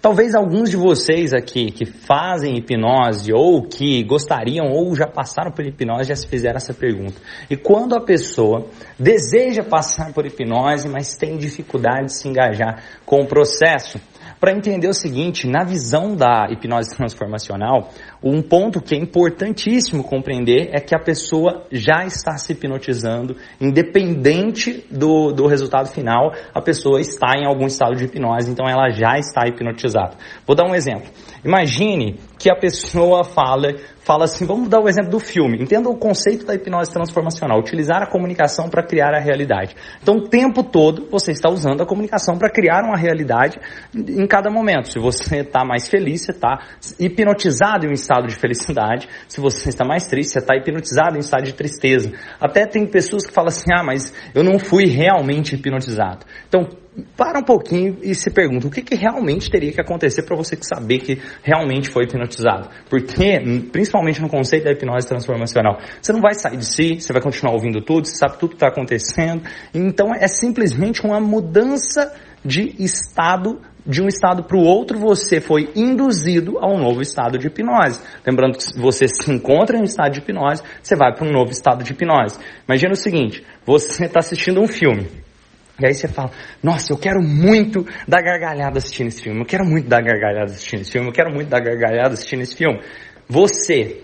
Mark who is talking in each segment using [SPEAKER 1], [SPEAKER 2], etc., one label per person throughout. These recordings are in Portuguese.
[SPEAKER 1] Talvez alguns de vocês aqui que fazem hipnose ou que gostariam ou já passaram por hipnose já se fizeram essa pergunta. E quando a pessoa deseja passar por hipnose, mas tem dificuldade de se engajar com o processo, para entender o seguinte, na visão da hipnose transformacional, um ponto que é importantíssimo compreender é que a pessoa já está se hipnotizando, independente do, do resultado final, a pessoa está em algum estado de hipnose, então ela já está hipnotizada. Vou dar um exemplo. Imagine que a pessoa fala, fala assim, vamos dar o exemplo do filme. Entenda o conceito da hipnose transformacional, utilizar a comunicação para criar a realidade. Então, o tempo todo você está usando a comunicação para criar uma realidade em cada momento. Se você está mais feliz, você está hipnotizado em um estado de felicidade. Se você está mais triste, você está hipnotizado em um estado de tristeza. Até tem pessoas que falam assim, ah, mas eu não fui realmente hipnotizado. Então, para um pouquinho e se pergunta o que, que realmente teria que acontecer para você saber que realmente foi hipnotizado. Porque, principalmente no conceito da hipnose transformacional, você não vai sair de si, você vai continuar ouvindo tudo, você sabe tudo que está acontecendo. Então é simplesmente uma mudança de estado de um estado para o outro, você foi induzido a um novo estado de hipnose. Lembrando que você se encontra em um estado de hipnose, você vai para um novo estado de hipnose. Imagina o seguinte: você está assistindo um filme. E aí você fala, nossa, eu quero muito dar gargalhada assistindo esse filme, eu quero muito dar gargalhada assistindo esse filme, eu quero muito dar gargalhada assistindo esse filme. Você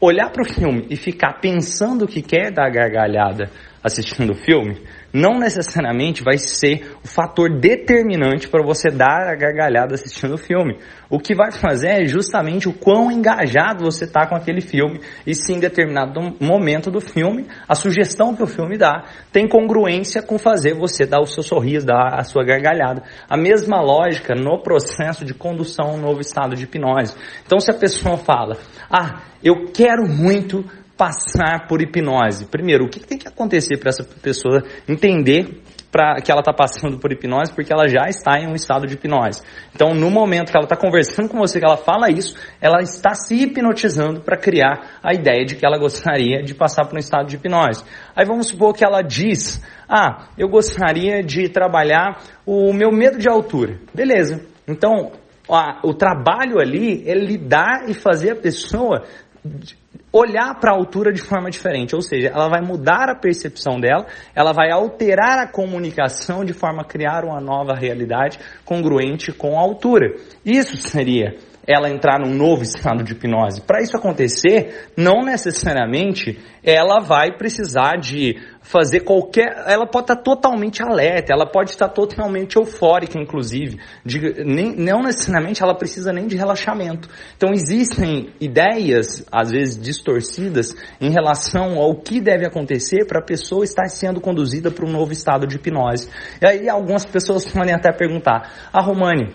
[SPEAKER 1] olhar para o filme e ficar pensando que quer dar gargalhada assistindo o filme, não necessariamente vai ser o fator determinante para você dar a gargalhada assistindo o filme. O que vai fazer é justamente o quão engajado você está com aquele filme e se em determinado momento do filme, a sugestão que o filme dá tem congruência com fazer você dar o seu sorriso, dar a sua gargalhada. A mesma lógica no processo de condução a um novo estado de hipnose. Então se a pessoa fala, ah, eu quero muito passar por hipnose? Primeiro, o que tem que acontecer para essa pessoa entender para que ela está passando por hipnose, porque ela já está em um estado de hipnose. Então, no momento que ela está conversando com você, que ela fala isso, ela está se hipnotizando para criar a ideia de que ela gostaria de passar por um estado de hipnose. Aí vamos supor que ela diz: Ah, eu gostaria de trabalhar o meu medo de altura. Beleza. Então, o trabalho ali é lidar e fazer a pessoa olhar para a altura de forma diferente, ou seja, ela vai mudar a percepção dela, ela vai alterar a comunicação de forma a criar uma nova realidade congruente com a altura. Isso seria ela entrar num novo estado de hipnose. Para isso acontecer, não necessariamente ela vai precisar de fazer qualquer. Ela pode estar totalmente alerta, ela pode estar totalmente eufórica, inclusive. De, nem, não necessariamente ela precisa nem de relaxamento. Então existem ideias, às vezes distorcidas, em relação ao que deve acontecer para a pessoa estar sendo conduzida para um novo estado de hipnose. E aí algumas pessoas podem até perguntar: ah, Romani,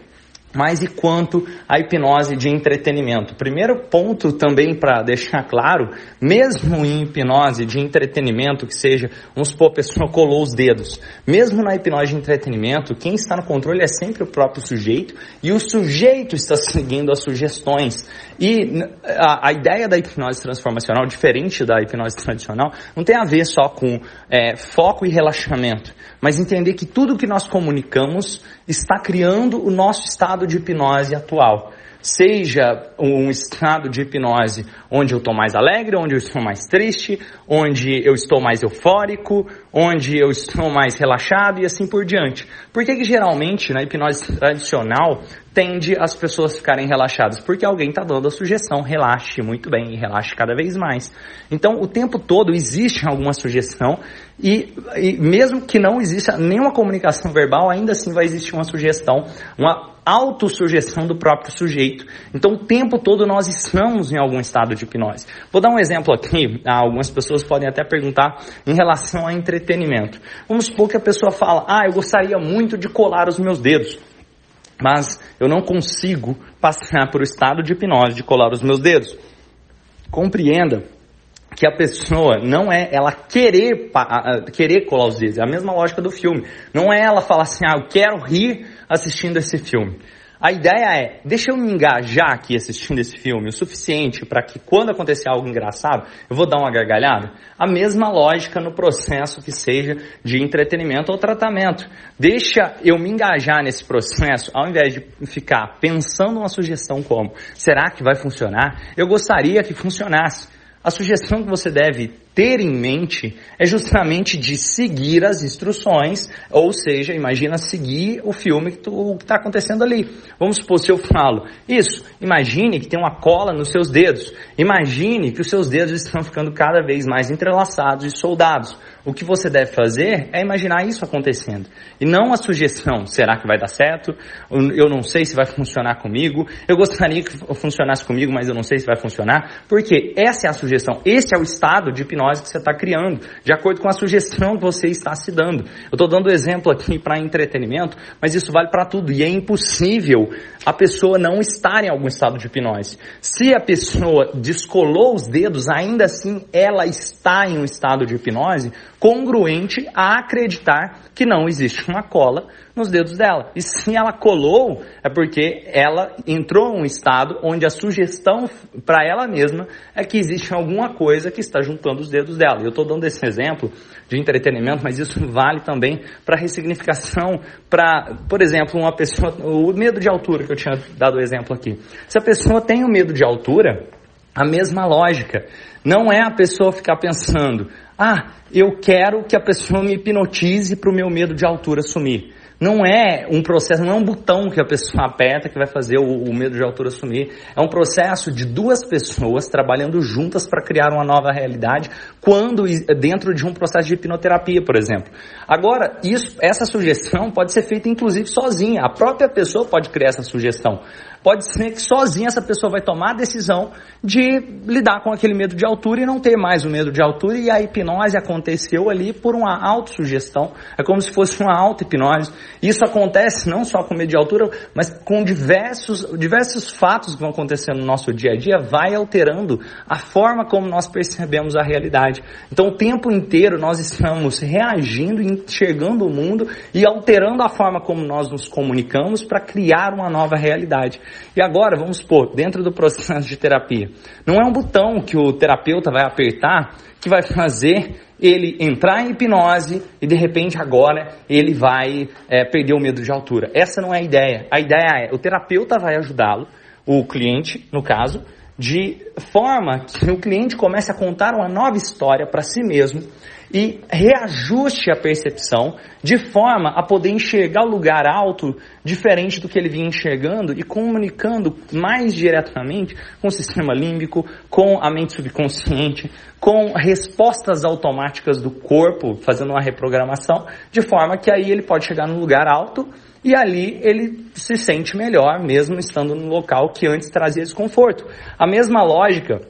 [SPEAKER 1] mas e quanto à hipnose de entretenimento? Primeiro ponto também para deixar claro, mesmo em hipnose de entretenimento, que seja, vamos supor, a pessoa colou os dedos, mesmo na hipnose de entretenimento, quem está no controle é sempre o próprio sujeito e o sujeito está seguindo as sugestões. E a, a ideia da hipnose transformacional, diferente da hipnose tradicional, não tem a ver só com é, foco e relaxamento, mas entender que tudo que nós comunicamos está criando o nosso estado de hipnose atual. Seja um estado de hipnose onde eu estou mais alegre, onde eu estou mais triste, onde eu estou mais eufórico, onde eu estou mais relaxado e assim por diante. Por que, que geralmente na hipnose tradicional tende as pessoas ficarem relaxadas? Porque alguém está dando a sugestão, relaxe muito bem e relaxe cada vez mais. Então, o tempo todo existe alguma sugestão e, e mesmo que não exista nenhuma comunicação verbal, ainda assim vai existir uma sugestão, uma autossugestão do próprio sujeito. Então, o tempo todo nós estamos em algum estado de hipnose. Vou dar um exemplo aqui, algumas pessoas podem até perguntar em relação a entretenimento. Vamos supor que a pessoa fala, ah, eu gostaria muito de colar os meus dedos mas eu não consigo passar por o estado de hipnose de colar os meus dedos. Compreenda que a pessoa não é ela querer querer colar os dedos, é a mesma lógica do filme. Não é ela falar assim, ah, eu quero rir assistindo esse filme. A ideia é, deixa eu me engajar aqui assistindo esse filme o suficiente para que quando acontecer algo engraçado, eu vou dar uma gargalhada. A mesma lógica no processo que seja de entretenimento ou tratamento. Deixa eu me engajar nesse processo, ao invés de ficar pensando uma sugestão como, será que vai funcionar? Eu gostaria que funcionasse. A sugestão que você deve ter em mente é justamente de seguir as instruções, ou seja, imagina seguir o filme que está acontecendo ali. Vamos supor, se eu falo isso, imagine que tem uma cola nos seus dedos, imagine que os seus dedos estão ficando cada vez mais entrelaçados e soldados. O que você deve fazer é imaginar isso acontecendo. E não a sugestão, será que vai dar certo? Eu não sei se vai funcionar comigo. Eu gostaria que funcionasse comigo, mas eu não sei se vai funcionar. Porque essa é a sugestão. Esse é o estado de hipnose que você está criando, de acordo com a sugestão que você está se dando. Eu estou dando exemplo aqui para entretenimento, mas isso vale para tudo. E é impossível a pessoa não estar em algum estado de hipnose. Se a pessoa descolou os dedos, ainda assim ela está em um estado de hipnose, congruente a acreditar que não existe uma cola nos dedos dela. E se ela colou, é porque ela entrou em um estado onde a sugestão para ela mesma é que existe alguma coisa que está juntando os dedos dela. Eu estou dando esse exemplo de entretenimento, mas isso vale também para ressignificação, para, por exemplo, uma pessoa, o medo de altura que eu tinha dado o exemplo aqui. Se a pessoa tem o medo de altura, a mesma lógica. Não é a pessoa ficar pensando, ah, eu quero que a pessoa me hipnotize para o meu medo de altura sumir. Não é um processo, não é um botão que a pessoa aperta que vai fazer o, o medo de altura sumir. É um processo de duas pessoas trabalhando juntas para criar uma nova realidade, quando dentro de um processo de hipnoterapia, por exemplo. Agora, isso, essa sugestão pode ser feita inclusive sozinha. A própria pessoa pode criar essa sugestão pode ser que sozinha essa pessoa vai tomar a decisão de lidar com aquele medo de altura e não ter mais o medo de altura e a hipnose aconteceu ali por uma autossugestão. É como se fosse uma auto-hipnose. Isso acontece não só com medo de altura, mas com diversos, diversos fatos que vão acontecendo no nosso dia a dia, vai alterando a forma como nós percebemos a realidade. Então o tempo inteiro nós estamos reagindo, enxergando o mundo e alterando a forma como nós nos comunicamos para criar uma nova realidade. E agora, vamos supor, dentro do processo de terapia, não é um botão que o terapeuta vai apertar que vai fazer ele entrar em hipnose e de repente agora ele vai é, perder o medo de altura. Essa não é a ideia. A ideia é o terapeuta vai ajudá-lo, o cliente, no caso, de forma que o cliente comece a contar uma nova história para si mesmo e reajuste a percepção de forma a poder enxergar o lugar alto diferente do que ele vinha enxergando e comunicando mais diretamente com o sistema límbico, com a mente subconsciente, com respostas automáticas do corpo, fazendo uma reprogramação, de forma que aí ele pode chegar no lugar alto e ali ele se sente melhor, mesmo estando no local que antes trazia desconforto. A mesma lógica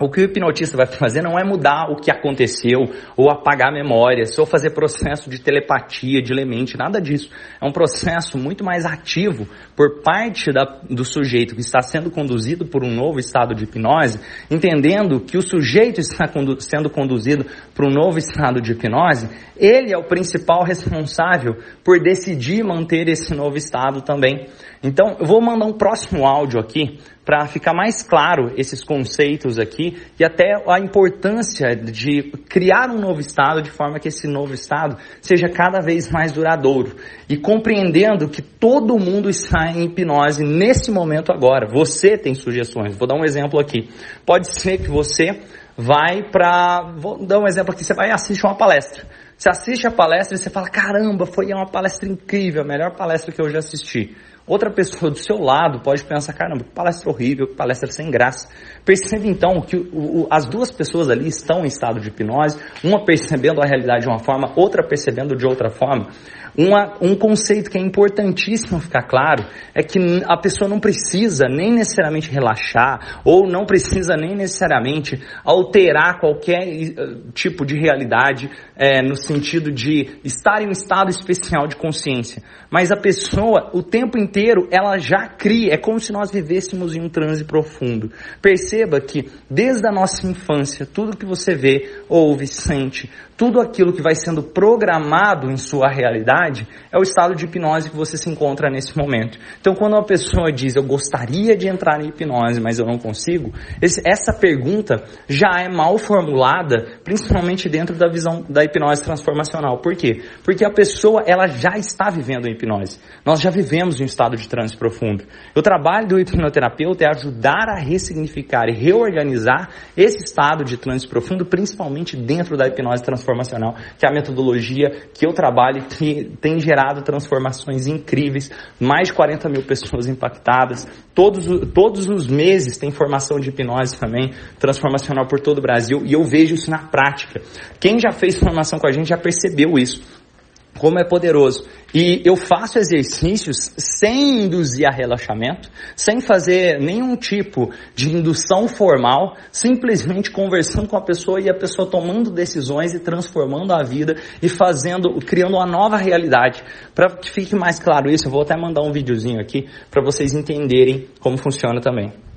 [SPEAKER 1] o que o hipnotista vai fazer não é mudar o que aconteceu, ou apagar memórias, ou fazer processo de telepatia, de lemente, nada disso. É um processo muito mais ativo por parte da, do sujeito que está sendo conduzido por um novo estado de hipnose, entendendo que o sujeito está condu sendo conduzido para um novo estado de hipnose, ele é o principal responsável por decidir manter esse novo estado também. Então, eu vou mandar um próximo áudio aqui para ficar mais claro esses conceitos aqui e até a importância de criar um novo estado de forma que esse novo estado seja cada vez mais duradouro e compreendendo que todo mundo está em hipnose nesse momento agora. Você tem sugestões. Vou dar um exemplo aqui. Pode ser que você vai para, vou dar um exemplo aqui, você vai assistir uma palestra. Você assiste a palestra e você fala, caramba, foi uma palestra incrível, a melhor palestra que eu já assisti. Outra pessoa do seu lado pode pensar, caramba, que palestra horrível, que palestra sem graça. Percebe então que o, o, as duas pessoas ali estão em estado de hipnose, uma percebendo a realidade de uma forma, outra percebendo de outra forma. Uma, um conceito que é importantíssimo ficar claro é que a pessoa não precisa nem necessariamente relaxar ou não precisa nem necessariamente alterar qualquer uh, tipo de realidade é, no sentido de estar em um estado especial de consciência. Mas a pessoa, o tempo inteiro, ela já cria, é como se nós vivêssemos em um transe profundo. Perceba que desde a nossa infância, tudo que você vê, ouve, sente, tudo aquilo que vai sendo programado em sua realidade é o estado de hipnose que você se encontra nesse momento. Então, quando uma pessoa diz eu gostaria de entrar em hipnose, mas eu não consigo, essa pergunta já é mal formulada, principalmente dentro da visão da hipnose transformacional. Por quê? Porque a pessoa ela já está vivendo a hipnose. Nós já vivemos um estado de transe profundo. O trabalho do hipnoterapeuta é ajudar a ressignificar e reorganizar esse estado de transe profundo, principalmente dentro da hipnose transformacional, que é a metodologia que eu trabalho que tem gerado transformações incríveis, mais de 40 mil pessoas impactadas, todos, todos os meses tem formação de hipnose também, transformacional por todo o Brasil, e eu vejo isso na prática. Quem já fez formação com a gente já percebeu isso como é poderoso. E eu faço exercícios sem induzir a relaxamento, sem fazer nenhum tipo de indução formal, simplesmente conversando com a pessoa e a pessoa tomando decisões e transformando a vida e fazendo, criando uma nova realidade. Para que fique mais claro isso, eu vou até mandar um videozinho aqui para vocês entenderem como funciona também.